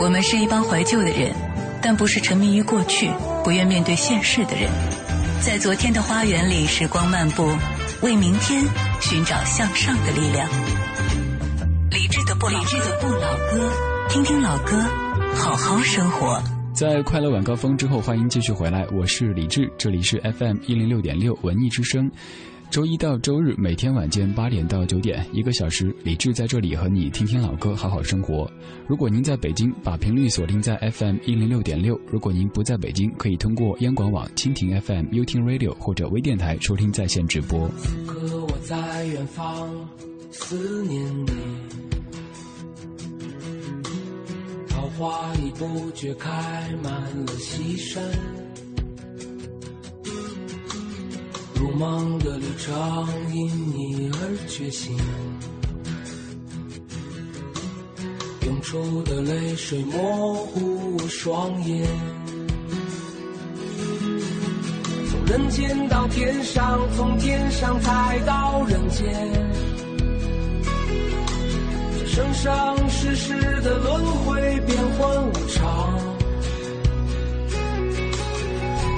我们是一帮怀旧的人，但不是沉迷于过去、不愿面对现实的人。在昨天的花园里，时光漫步，为明天寻找向上的力量。理智的不理智的不老歌，听听老歌，好好生活。在快乐晚高峰之后，欢迎继续回来，我是李志，这里是 FM 一零六点六文艺之声。周一到周日每天晚间八点到九点，一个小时，李志在这里和你听听老歌，好好生活。如果您在北京，把频率锁定在 FM 一零六点六；如果您不在北京，可以通过央广网、蜻蜓 FM、优听 Radio 或者微电台收听在线直播。可我在远方思念你，桃花已不觉开满了西山。如梦的旅程因你而觉醒，涌出的泪水模糊我双眼。从人间到天上，从天上再到人间，这生生世世的轮回变幻无常。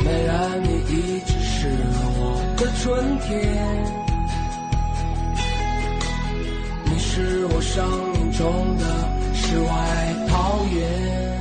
美人，你一直是我。的春天，你是我生命中的世外桃源。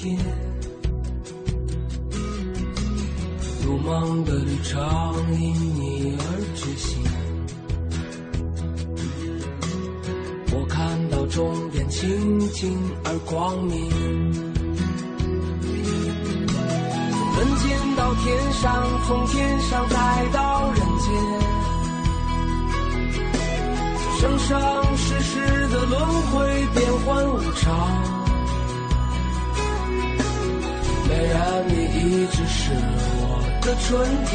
天。如梦的旅程因你而觉醒我看到终点清净而光明。从人间到天上从天上再到人间。生生世世的轮回变幻无常你是我的春天。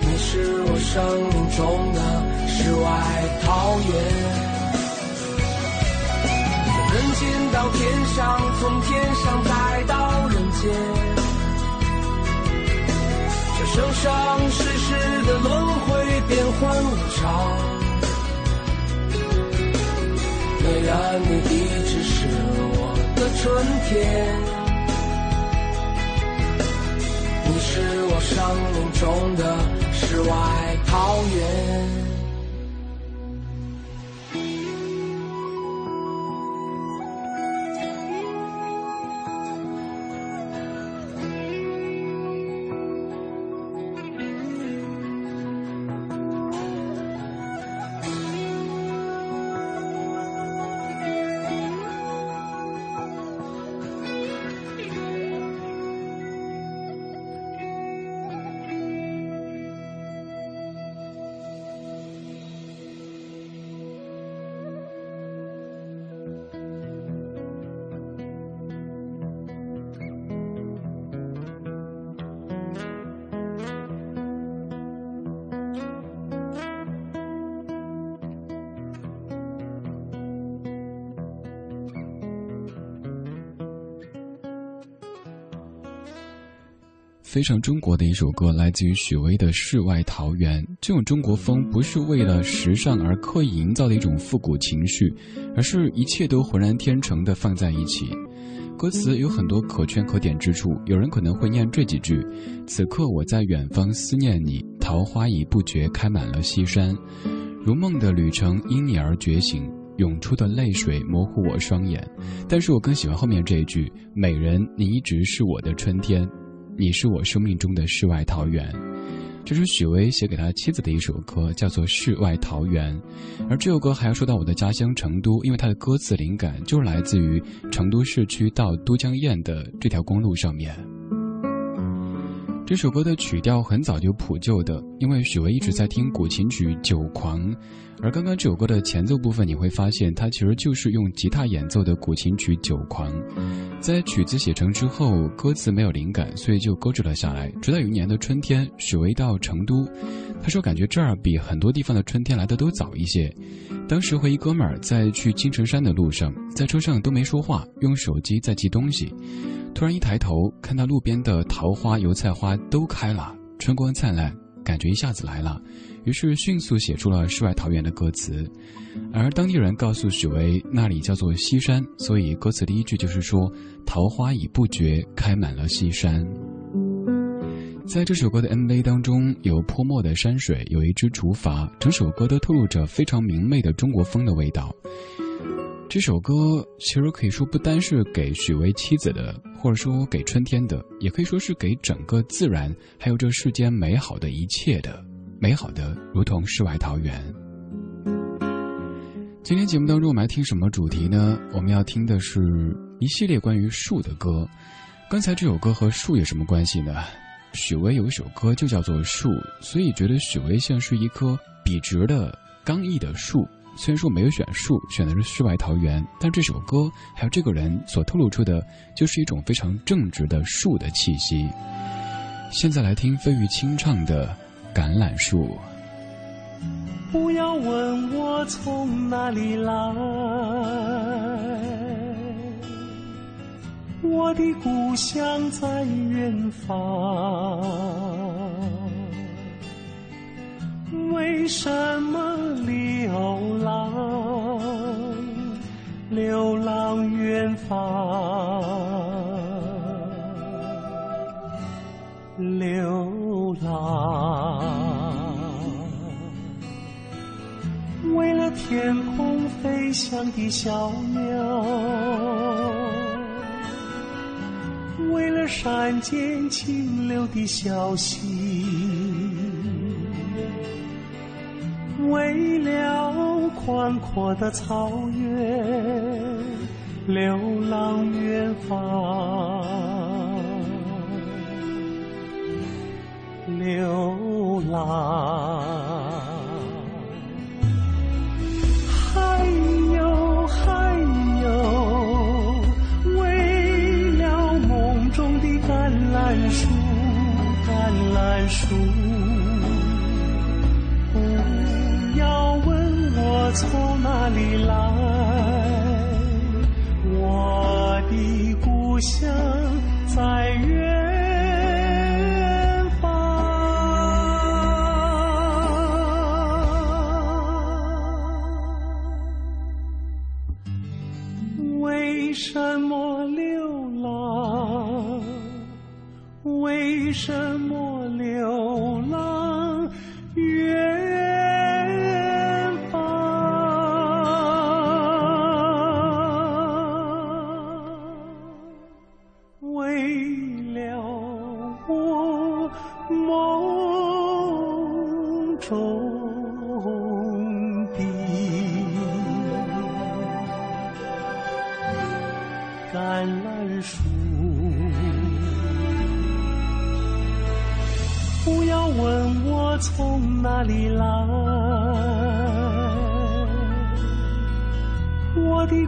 你是我生命中的世外桃源。从人间到天上从天上再到人间。这生生世世的轮回变幻无常。虽然你一直是我的春天。生命中的世外桃源。非常中国的一首歌，来自于许巍的《世外桃源》。这种中国风不是为了时尚而刻意营造的一种复古情绪，而是一切都浑然天成的放在一起。歌词有很多可圈可点之处，有人可能会念这几句：“此刻我在远方思念你，桃花已不觉开满了西山，如梦的旅程因你而觉醒，涌出的泪水模糊我双眼。”但是我更喜欢后面这一句：“美人，你一直是我的春天。”你是我生命中的世外桃源，这是许巍写给他妻子的一首歌，叫做《世外桃源》。而这首歌还要说到我的家乡成都，因为它的歌词灵感就是来自于成都市区到都江堰的这条公路上面。这首歌的曲调很早就谱就的，因为许巍一直在听古琴曲《酒狂》，而刚刚这首歌的前奏部分，你会发现它其实就是用吉他演奏的古琴曲《酒狂》。在曲子写成之后，歌词没有灵感，所以就搁置了下来。直到有一年的春天，许巍到成都，他说感觉这儿比很多地方的春天来的都早一些。当时和一哥们儿在去青城山的路上，在车上都没说话，用手机在记东西。突然一抬头，看到路边的桃花、油菜花都开了，春光灿烂，感觉一下子来了。于是迅速写出了《世外桃源》的歌词。而当地人告诉许巍，那里叫做西山，所以歌词第一句就是说：“桃花已不觉，开满了西山。”在这首歌的 MV 当中，有泼墨的山水，有一只竹筏，整首歌都透露着非常明媚的中国风的味道。这首歌其实可以说不单是给许巍妻子的，或者说给春天的，也可以说是给整个自然，还有这世间美好的一切的，美好的如同世外桃源。今天节目当中，我们来听什么主题呢？我们要听的是一系列关于树的歌。刚才这首歌和树有什么关系呢？许巍有一首歌就叫做《树》，所以觉得许巍像是一棵笔直的、刚毅的树。虽然说没有选树，选的是世外桃源，但这首歌还有这个人所透露出的，就是一种非常正直的树的气息。现在来听费玉清唱的《橄榄树》。不要问我从哪里来，我的故乡在远方。为什么流浪？流浪远方，流浪。为了天空飞翔的小鸟，为了山间清流的小溪。为了宽阔的草原，流浪远方，流浪。还有还有，为了梦中的橄榄树，橄榄树。从哪里来？我的故乡在远方。为什么流浪？为什么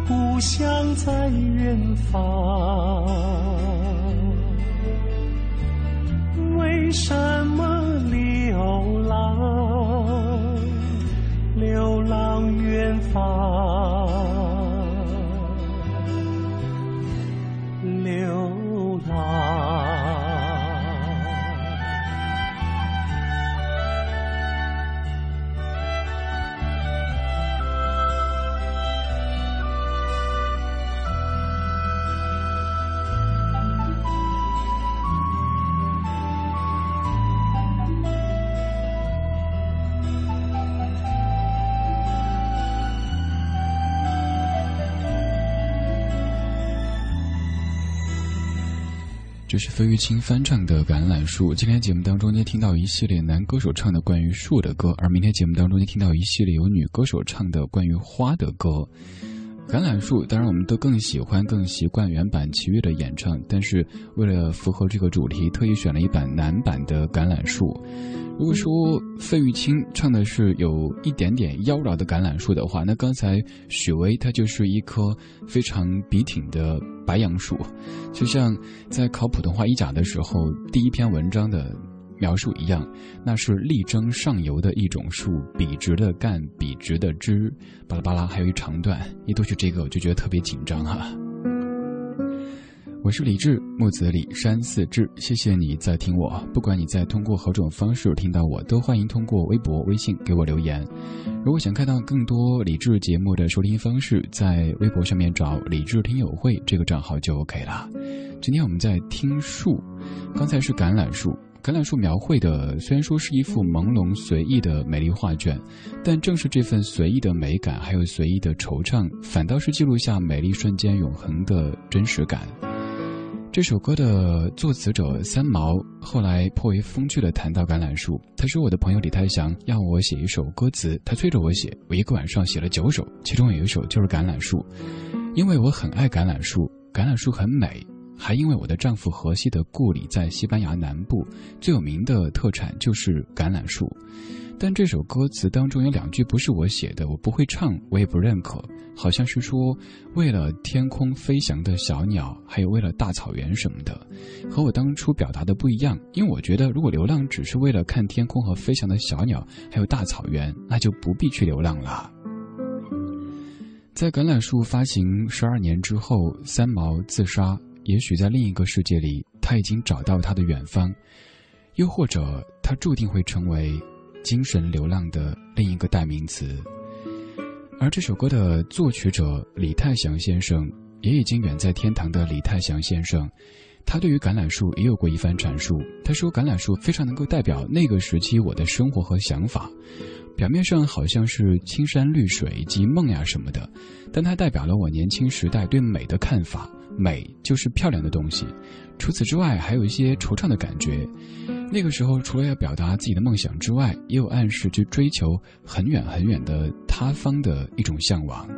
故乡在远方。为啥这是费玉清翻唱的《橄榄树》。今天节目当中，您听到一系列男歌手唱的关于树的歌，而明天节目当中，您听到一系列有女歌手唱的关于花的歌。橄榄树，当然我们都更喜欢、更习惯原版齐豫的演唱，但是为了符合这个主题，特意选了一版男版的《橄榄树》。如果说费玉清唱的是有一点点妖娆的橄榄树的话，那刚才许巍他就是一棵非常笔挺的白杨树，就像在考普通话一甲的时候第一篇文章的。描述一样，那是力争上游的一种树，笔直的干，笔直的枝，巴拉巴拉，还有一长段，一读起这个我就觉得特别紧张哈。我是李志，木子李山寺志，谢谢你在听我，不管你在通过何种方式听到我，都欢迎通过微博、微信给我留言。如果想看到更多李志节目的收听方式，在微博上面找李志听友会这个账号就 OK 了。今天我们在听树，刚才是橄榄树。橄榄树描绘的虽然说是一幅朦胧随意的美丽画卷，但正是这份随意的美感，还有随意的惆怅，反倒是记录下美丽瞬间永恒的真实感。这首歌的作词者三毛后来颇为风趣地谈到橄榄树，他说：“我的朋友李泰祥要我写一首歌词，他催着我写，我一个晚上写了九首，其中有一首就是橄榄树，因为我很爱橄榄树，橄榄树很美。”还因为我的丈夫荷西的故里在西班牙南部，最有名的特产就是橄榄树。但这首歌词当中有两句不是我写的，我不会唱，我也不认可。好像是说为了天空飞翔的小鸟，还有为了大草原什么的，和我当初表达的不一样。因为我觉得，如果流浪只是为了看天空和飞翔的小鸟，还有大草原，那就不必去流浪了。在橄榄树发行十二年之后，三毛自杀。也许在另一个世界里，他已经找到他的远方，又或者他注定会成为精神流浪的另一个代名词。而这首歌的作曲者李泰祥先生，也已经远在天堂的李泰祥先生，他对于橄榄树也有过一番阐述。他说：“橄榄树非常能够代表那个时期我的生活和想法。”表面上好像是青山绿水及梦呀什么的，但它代表了我年轻时代对美的看法。美就是漂亮的东西。除此之外，还有一些惆怅的感觉。那个时候，除了要表达自己的梦想之外，也有暗示去追求很远很远的他方的一种向往。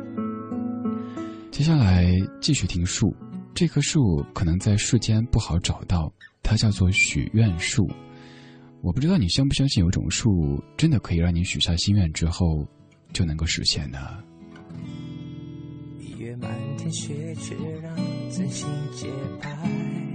接下来继续听树，这棵树可能在世间不好找到，它叫做许愿树。我不知道你相不相信有种树真的可以让你许下心愿之后就能够实现呢？一月满天雪，却让真心洁白。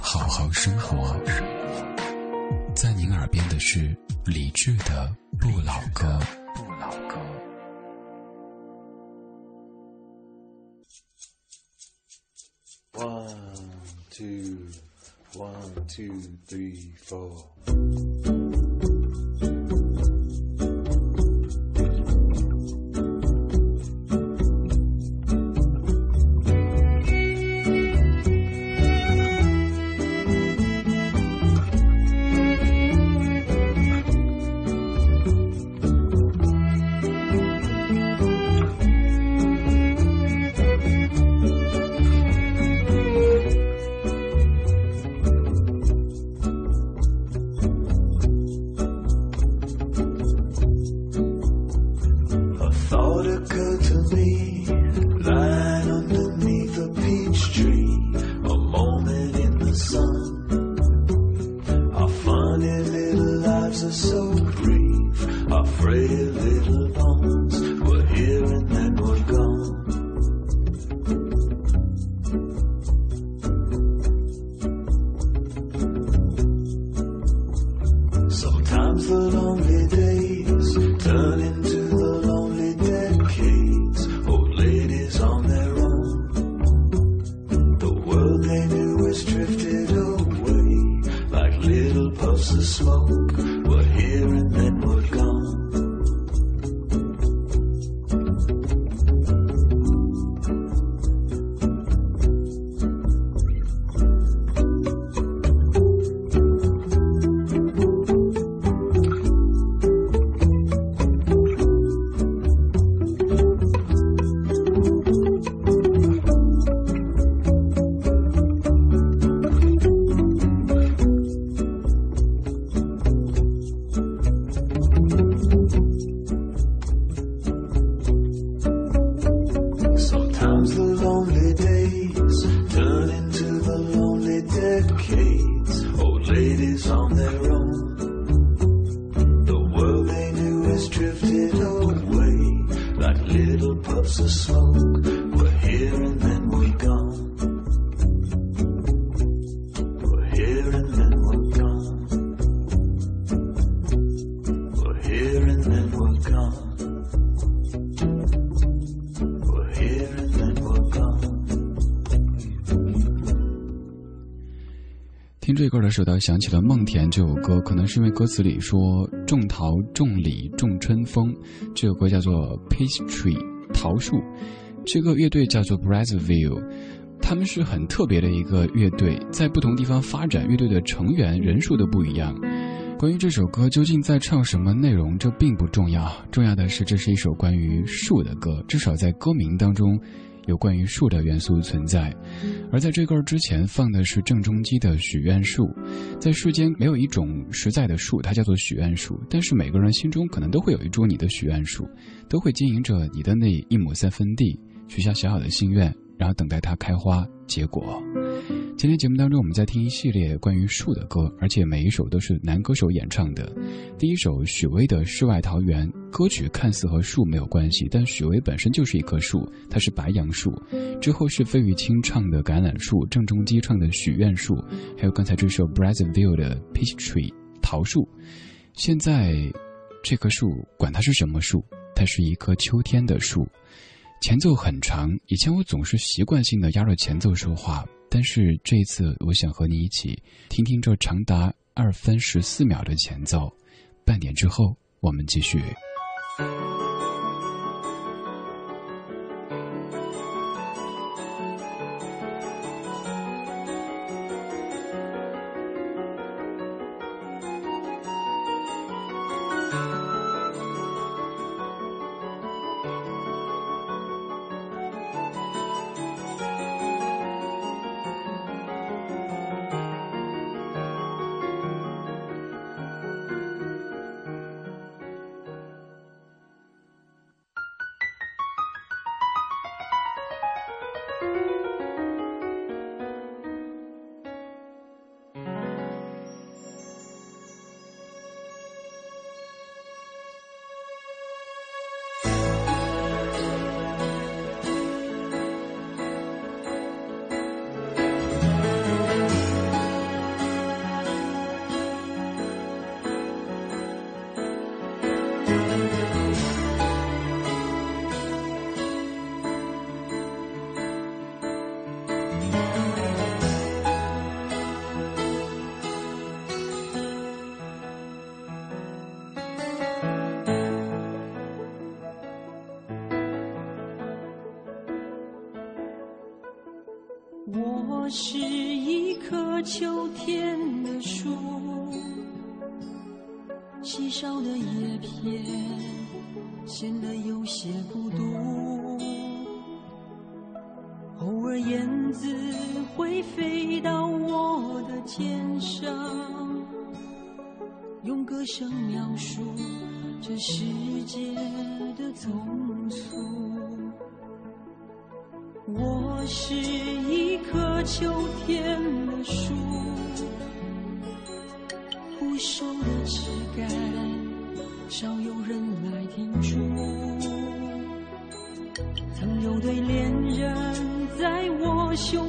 好好生活。在您耳边的是理智的不老歌。不老歌。One, two, one, two, three, four. comfort 听这歌的时候，倒想起了《梦田》这首歌，可能是因为歌词里说“种桃、种李、种春风”，这首歌叫做 Peach Tree 桃树。这个乐队叫做 Brazzaville，他们是很特别的一个乐队，在不同地方发展，乐队的成员人数都不一样。关于这首歌究竟在唱什么内容，这并不重要，重要的是这是一首关于树的歌，至少在歌名当中有关于树的元素存在。而在这歌之前放的是郑中基的《许愿树》，在世间没有一种实在的树，它叫做许愿树，但是每个人心中可能都会有一株你的许愿树，都会经营着你的那一亩三分地，许下小小的心愿，然后等待它开花结果。今天节目当中，我们在听一系列关于树的歌，而且每一首都是男歌手演唱的。第一首许巍的《世外桃源》，歌曲看似和树没有关系，但许巍本身就是一棵树，它是白杨树。之后是费玉清唱的《橄榄树》，郑中基唱的《许愿树》，还有刚才这首 Brazzaville 的 Peach Tree 桃树。现在这棵树，管它是什么树，它是一棵秋天的树。前奏很长，以前我总是习惯性的压着前奏说话，但是这一次，我想和你一起听听这长达二分十四秒的前奏。半点之后，我们继续。少的叶片显得有些孤独。偶尔燕子会飞到我的肩上，用歌声描述这世界的匆促。我是一棵秋天的树，枯瘦的枝，少有人来停驻。曾有对恋人在我胸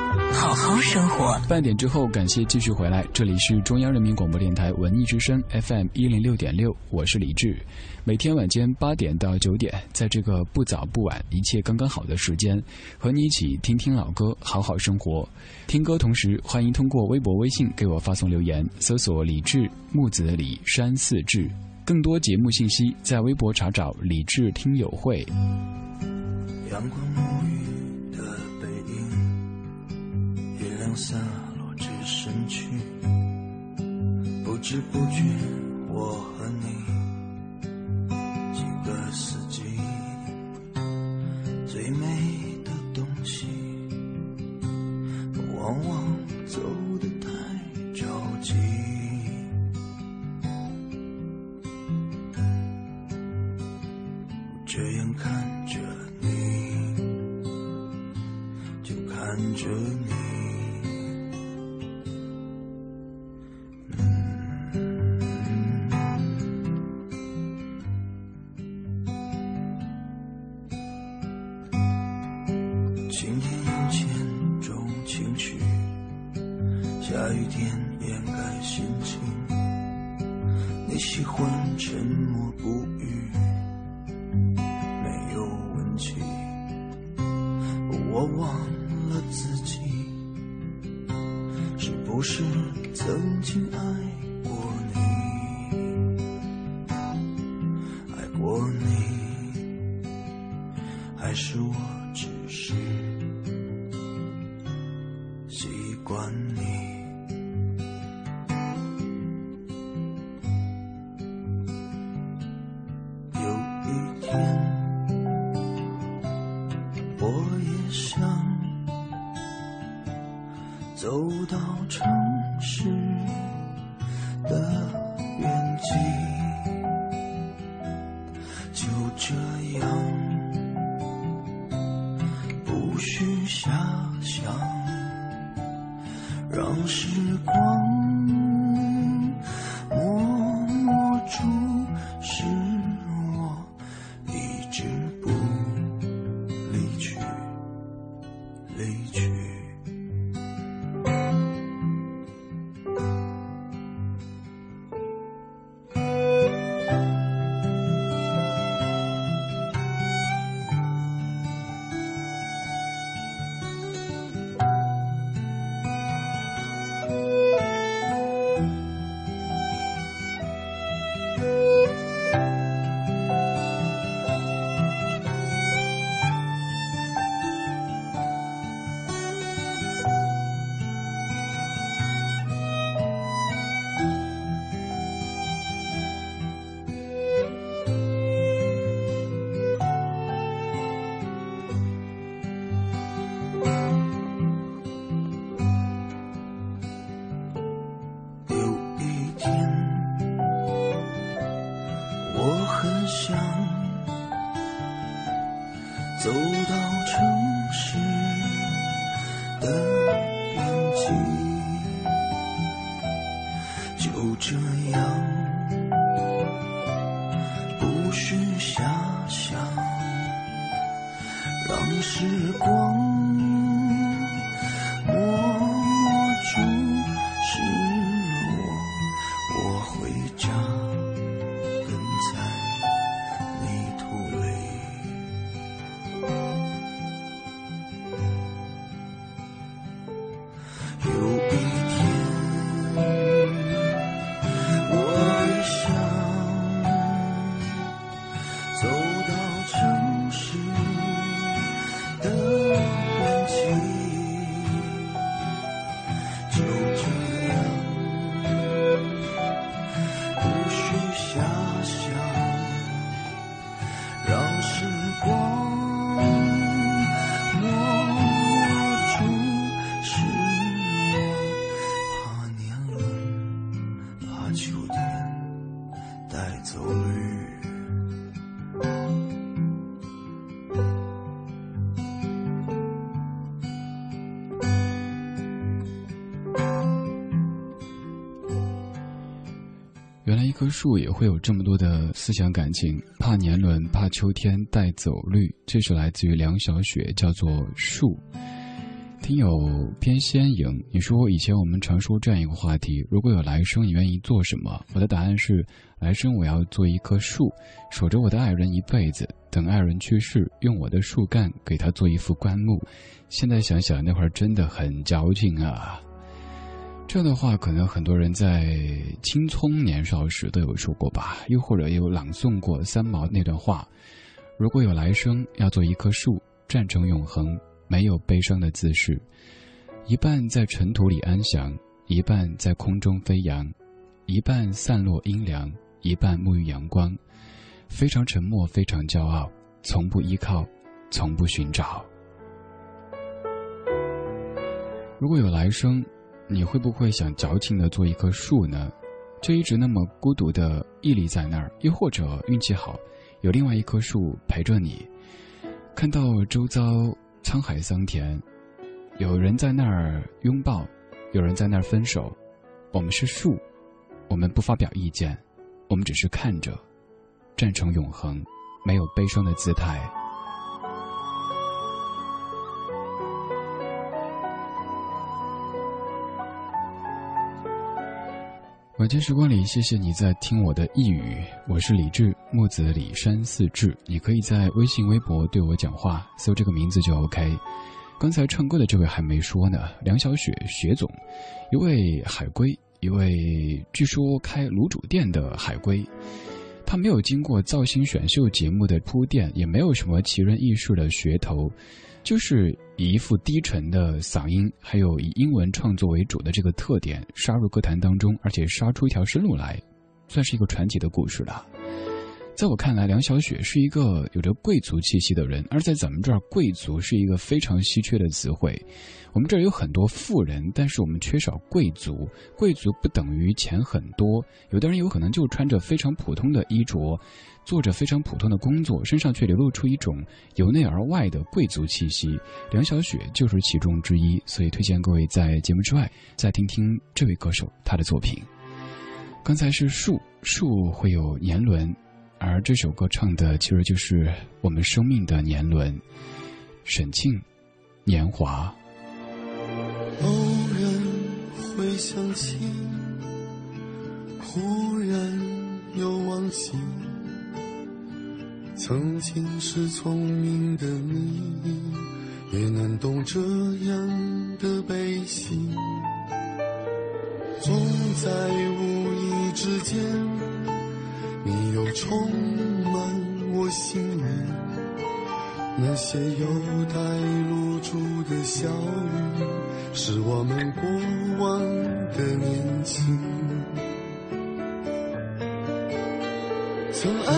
好好生活。半点之后，感谢继续回来，这里是中央人民广播电台文艺之声 FM 一零六点六，我是李志。每天晚间八点到九点，在这个不早不晚、一切刚刚好的时间，和你一起听听老歌，好好生活。听歌同时，欢迎通过微博、微信给我发送留言，搜索“李志木子李山四志”。更多节目信息，在微博查找“李志听友会”。阳光沐浴光，洒落至身躯，不知不觉，我和你几个四季，最美的东西，往往下雨天掩盖心情。你喜欢沉默不语。没有问题，我忘了自己是不是曾经爱有棵树也会有这么多的思想感情，怕年轮，怕秋天带走绿。这首来自于梁小雪，叫做《树》。听友偏仙影，你说以前我们常说这样一个话题：如果有来生，你愿意做什么？我的答案是，来生我要做一棵树，守着我的爱人一辈子，等爱人去世，用我的树干给他做一副棺木。现在想想，那会儿真的很矫情啊。这样的话，可能很多人在青葱年少时都有说过吧，又或者有朗诵过三毛那段话：如果有来生，要做一棵树，站成永恒，没有悲伤的姿势，一半在尘土里安详，一半在空中飞扬，一半散落阴凉，一半沐浴阳光，非常沉默，非常骄傲，从不依靠，从不寻找。如果有来生。你会不会想矫情的做一棵树呢？就一直那么孤独的屹立在那儿，又或者运气好，有另外一棵树陪着你，看到周遭沧海桑田，有人在那儿拥抱，有人在那儿分手，我们是树，我们不发表意见，我们只是看着，站成永恒，没有悲伤的姿态。晚间时光里，谢谢你在听我的一语。我是李志，木子李山四志。你可以在微信、微博对我讲话，搜这个名字就 OK。刚才唱歌的这位还没说呢，梁小雪，雪总，一位海归，一位据说开卤煮店的海归。他没有经过造星选秀节目的铺垫，也没有什么奇人异事的噱头。就是以一副低沉的嗓音，还有以英文创作为主的这个特点，杀入歌坛当中，而且杀出一条生路来，算是一个传奇的故事了。在我看来，梁小雪是一个有着贵族气息的人，而在咱们这儿，贵族是一个非常稀缺的词汇。我们这儿有很多富人，但是我们缺少贵族。贵族不等于钱很多，有的人有可能就穿着非常普通的衣着。做着非常普通的工作，身上却流露出一种由内而外的贵族气息。梁小雪就是其中之一，所以推荐各位在节目之外再听听这位歌手他的作品。刚才是树，树会有年轮，而这首歌唱的其实就是我们生命的年轮。沈庆，年华。偶然会想起，忽然又忘记。曾经是聪明的你，也能懂这样的悲喜。总在无意之间，你又充满我心里。那些有带露珠的小雨，是我们过往的年轻。曾爱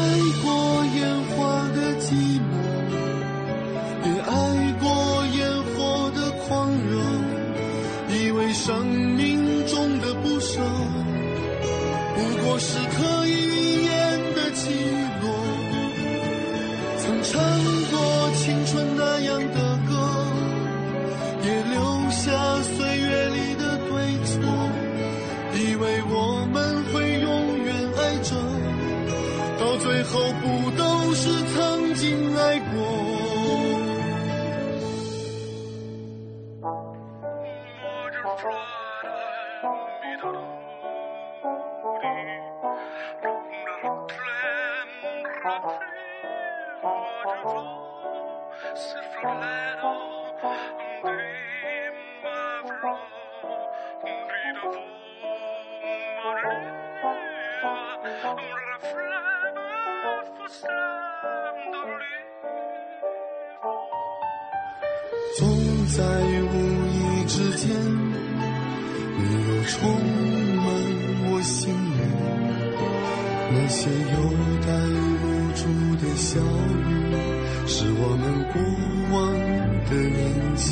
总在无意之间，你又充满我心里。那些有带露珠的小雨，是我们过往的年轻。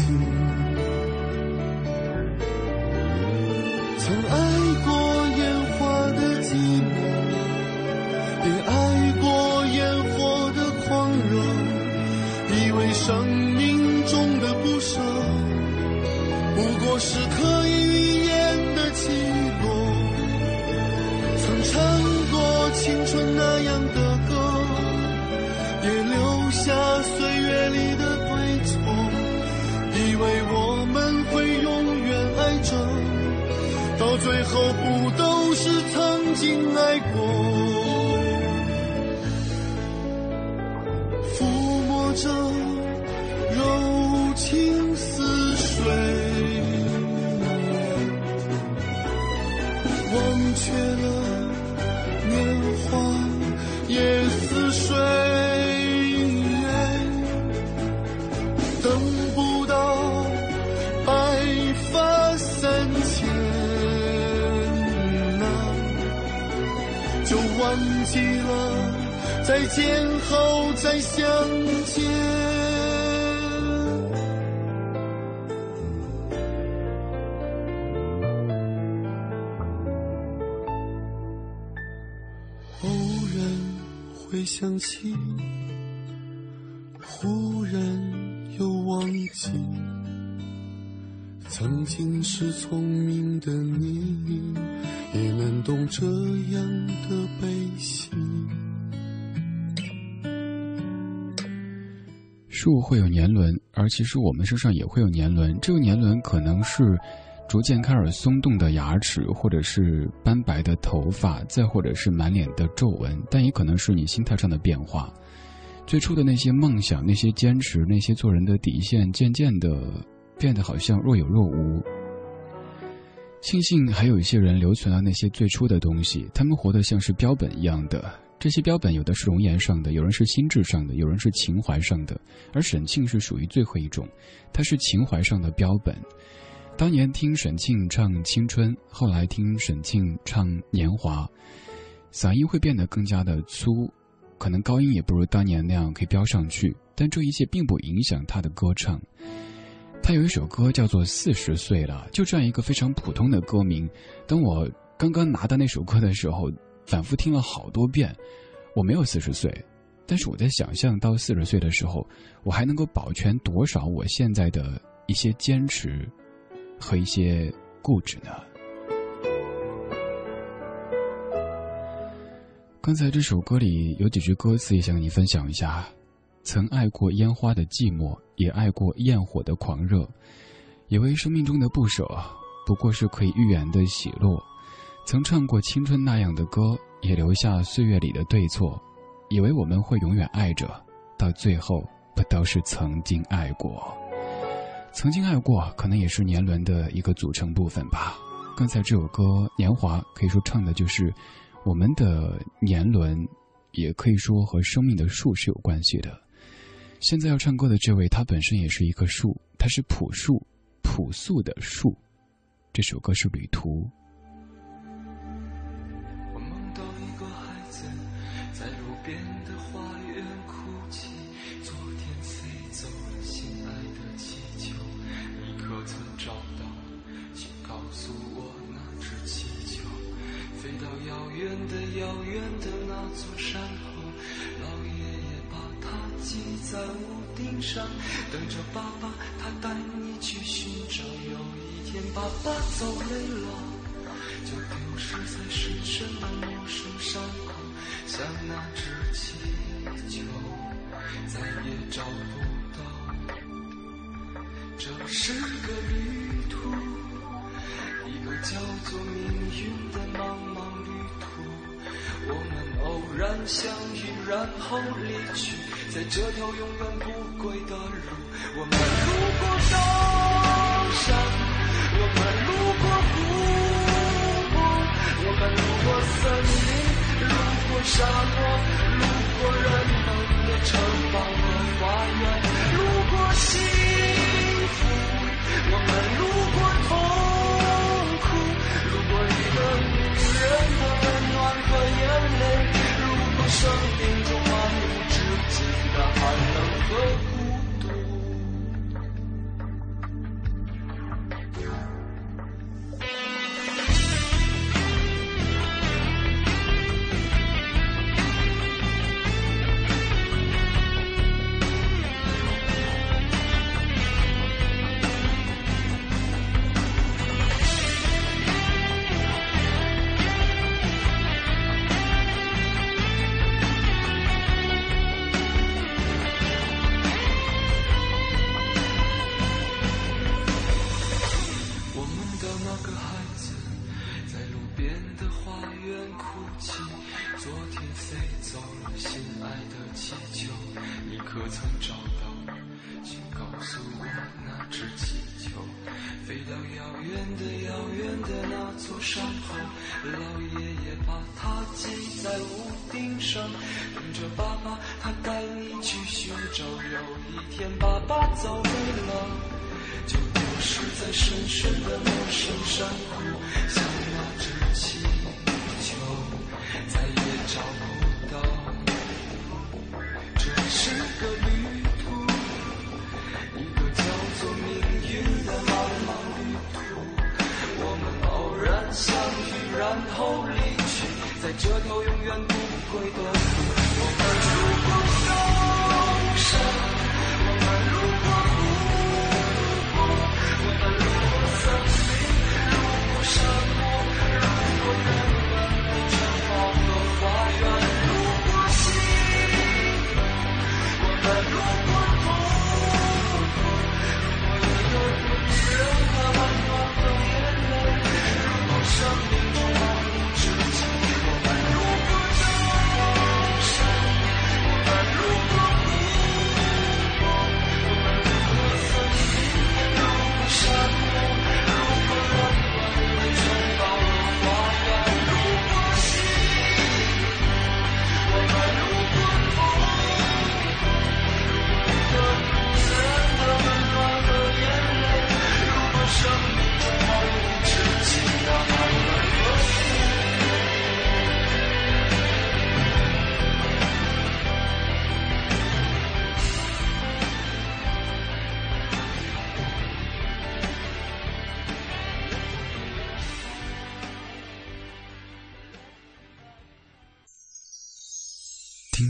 再见后再相见。偶然会想起，忽然又忘记。曾经是聪明的你，也能懂这样的悲喜。树会有年轮，而其实我们身上也会有年轮。这个年轮可能是逐渐开始松动的牙齿，或者是斑白的头发，再或者是满脸的皱纹，但也可能是你心态上的变化。最初的那些梦想、那些坚持、那些做人的底线，渐渐的变得好像若有若无。庆幸还有一些人留存了那些最初的东西，他们活得像是标本一样的。这些标本有的是容颜上的，有人是心智上的，有人是情怀上的，而沈庆是属于最后一种，他是情怀上的标本。当年听沈庆唱《青春》，后来听沈庆唱《年华》，嗓音会变得更加的粗，可能高音也不如当年那样可以飙上去，但这一切并不影响他的歌唱。他有一首歌叫做《四十岁了》，就这样一个非常普通的歌名。当我刚刚拿到那首歌的时候，反复听了好多遍。我没有四十岁，但是我在想象到四十岁的时候，我还能够保全多少我现在的一些坚持和一些固执呢？刚才这首歌里有几句歌词也想跟你分享一下。曾爱过烟花的寂寞，也爱过焰火的狂热，以为生命中的不舍不过是可以预言的喜落。曾唱过青春那样的歌，也留下岁月里的对错，以为我们会永远爱着，到最后不都是曾经爱过？曾经爱过，可能也是年轮的一个组成部分吧。刚才这首歌《年华》可以说唱的就是我们的年轮，也可以说和生命的树是有关系的。现在要唱歌的这位，他本身也是一棵树，他是朴树，朴素的树。这首歌是《旅途》。遥远的那座山后，老爷爷把它系在屋顶上，等着爸爸他带你去寻找。有一天爸爸走累了。就丢失在深深的陌生山口，像那只气球，再也找不到。这是个旅途，一个叫做命运的茫茫。我们偶然相遇，然后离去，在这条永远不归的路。我们路过高山，我们路过湖泊。我们路过森林，路过沙漠，路过人们的城堡和花园，路过幸福。我们路生命中漫无止境的寒冷和也把它系在屋顶上，等着爸爸他带你去寻找。有一天爸爸走了，就丢失在深深的陌生山谷，像那只气球，再也找不到。这是个旅途，一个叫做命运的茫茫旅途。我们偶然相遇，然后，这条永远不会断。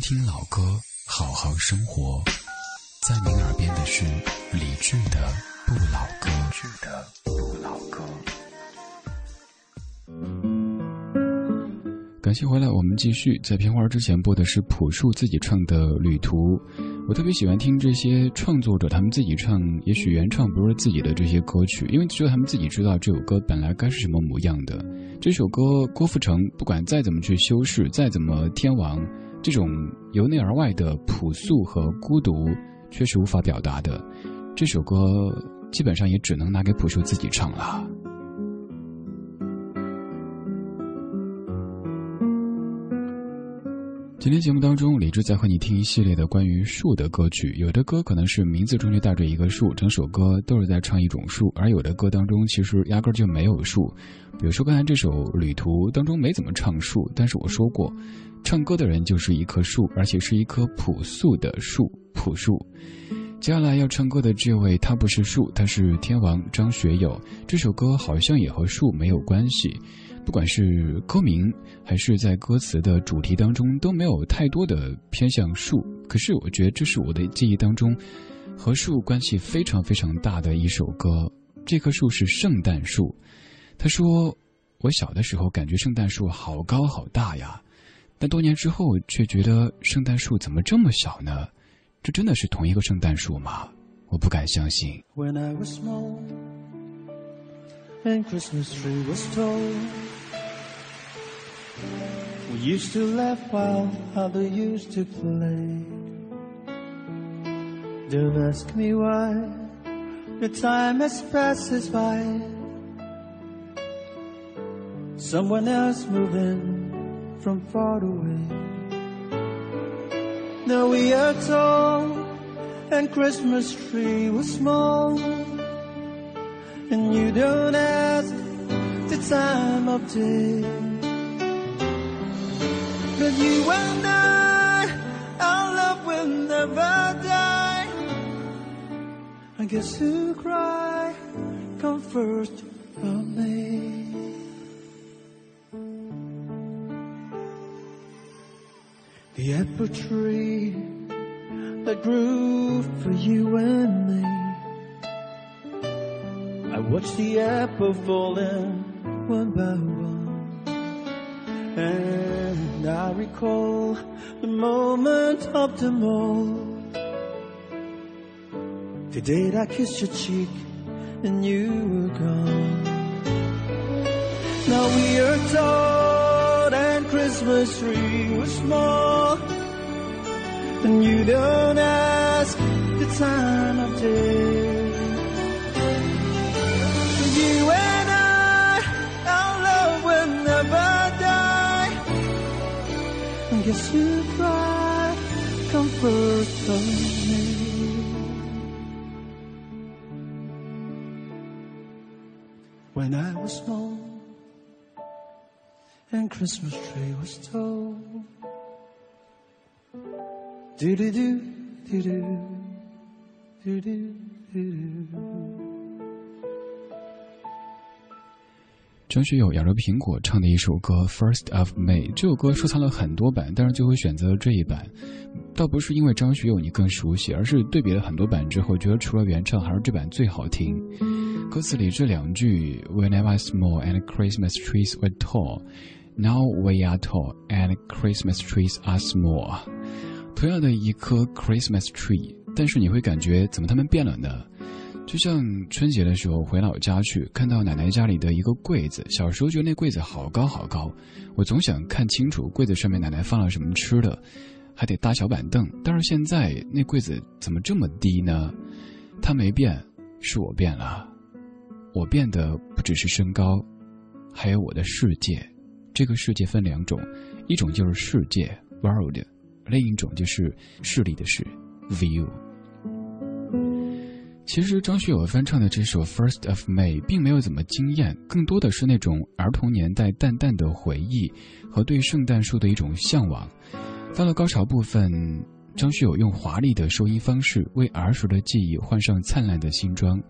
听听老歌，好好生活。在您耳边的是李志的《不老歌》。志的不老歌。感谢回来，我们继续。在片花之前播的是朴树自己唱的《旅途》，我特别喜欢听这些创作者他们自己唱，也许原唱不是自己的这些歌曲，因为只有他们自己知道这首歌本来该是什么模样的。这首歌郭富城不管再怎么去修饰，再怎么天王，这种由内而外的朴素和孤独，确实无法表达的。这首歌基本上也只能拿给朴树自己唱了。今天节目当中，李志在和你听一系列的关于树的歌曲。有的歌可能是名字中就带着一个树，整首歌都是在唱一种树；而有的歌当中其实压根就没有树。比如说刚才这首《旅途》当中没怎么唱树，但是我说过，唱歌的人就是一棵树，而且是一棵朴素的树，朴树。接下来要唱歌的这位，他不是树，他是天王张学友。这首歌好像也和树没有关系。不管是歌名还是在歌词的主题当中，都没有太多的偏向树。可是我觉得这是我的记忆当中和树关系非常非常大的一首歌。这棵树是圣诞树。他说：“我小的时候感觉圣诞树好高好大呀，但多年之后却觉得圣诞树怎么这么小呢？这真的是同一个圣诞树吗？我不敢相信。” When I was small and Christmas tree was tall, we used to laugh while others used to play. Don't ask me why the time has passes by. Someone else moving from far away. Now we are tall and Christmas tree was small. And you don't ask the time of day. You and I, our love will never die. I guess who cry come first for me. The apple tree that grew for you and me. I watched the apple falling one by one. And I recall the moment all. The day I kissed your cheek and you were gone. Now we are tall and Christmas tree was small. And you don't ask the time of day. Guess you cry, comfort me. When I was small and Christmas tree was tall. Do do do do do do do do. 张学友咬着苹果唱的一首歌《First of May》，这首歌收藏了很多版，但是最后选择了这一版，倒不是因为张学友你更熟悉，而是对比了很多版之后，觉得除了原唱，还是这版最好听。歌词里这两句：When I was small and Christmas trees were tall, now we are tall and Christmas trees are small。同样的一棵 Christmas tree，但是你会感觉怎么它们变了呢？就像春节的时候回老家去，看到奶奶家里的一个柜子，小时候觉得那柜子好高好高，我总想看清楚柜子上面奶奶放了什么吃的，还得搭小板凳。但是现在那柜子怎么这么低呢？它没变，是我变了。我变的不只是身高，还有我的世界。这个世界分两种，一种就是世界 （world），另一种就是视力的视 （view）。其实张学友翻唱的这首《First of May》并没有怎么惊艳，更多的是那种儿童年代淡淡的回忆和对圣诞树的一种向往。到了高潮部分，张学友用华丽的收音方式为儿时的记忆换上灿烂的新装。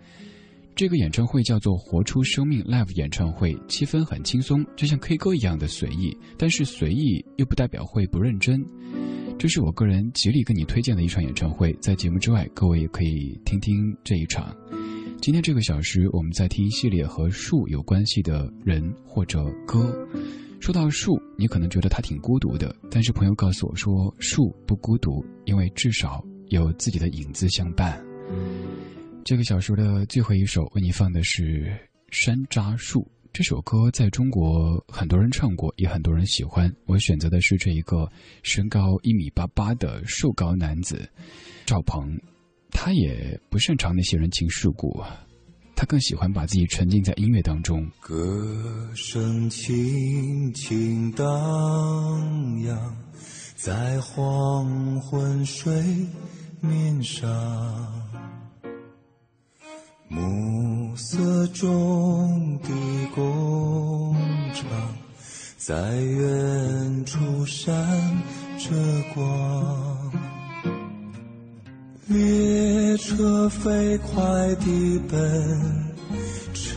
这个演唱会叫做“活出生命 Live” 演唱会，气氛很轻松，就像 K 歌一样的随意，但是随意又不代表会不认真。这是我个人极力跟你推荐的一场演唱会，在节目之外，各位也可以听听这一场。今天这个小时，我们在听一系列和树有关系的人或者歌。说到树，你可能觉得它挺孤独的，但是朋友告诉我说，树不孤独，因为至少有自己的影子相伴。这个小说的最后一首为你放的是《山楂树》。这首歌在中国很多人唱过，也很多人喜欢。我选择的是这一个身高一米八八的瘦高男子赵鹏，他也不擅长那些人情世故，他更喜欢把自己沉浸在音乐当中。歌声轻轻荡漾在黄昏水面上。暮色中的工厂，在远处闪着光。列车飞快地奔驰，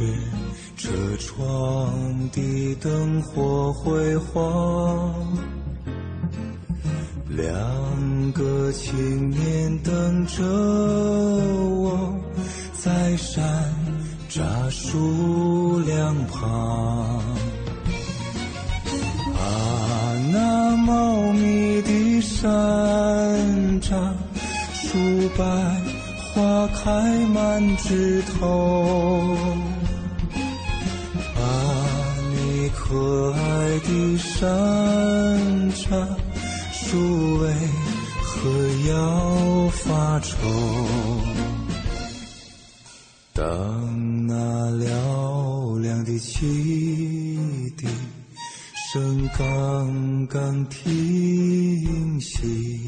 车窗的灯火辉煌。两个青年等着我。在山楂树两旁，啊，那茂密的山楂树白花开满枝头，啊，你可爱的山楂树为何要发愁？当那嘹亮的汽笛声刚刚停息，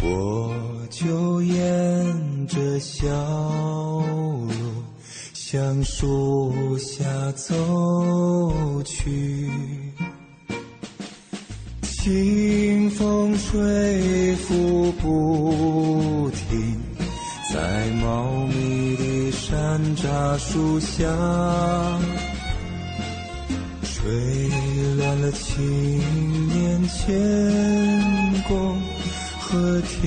我就沿着小路向树下走去，清风吹拂不停。在茂密的山楂树下，吹乱了青年牵挂和天。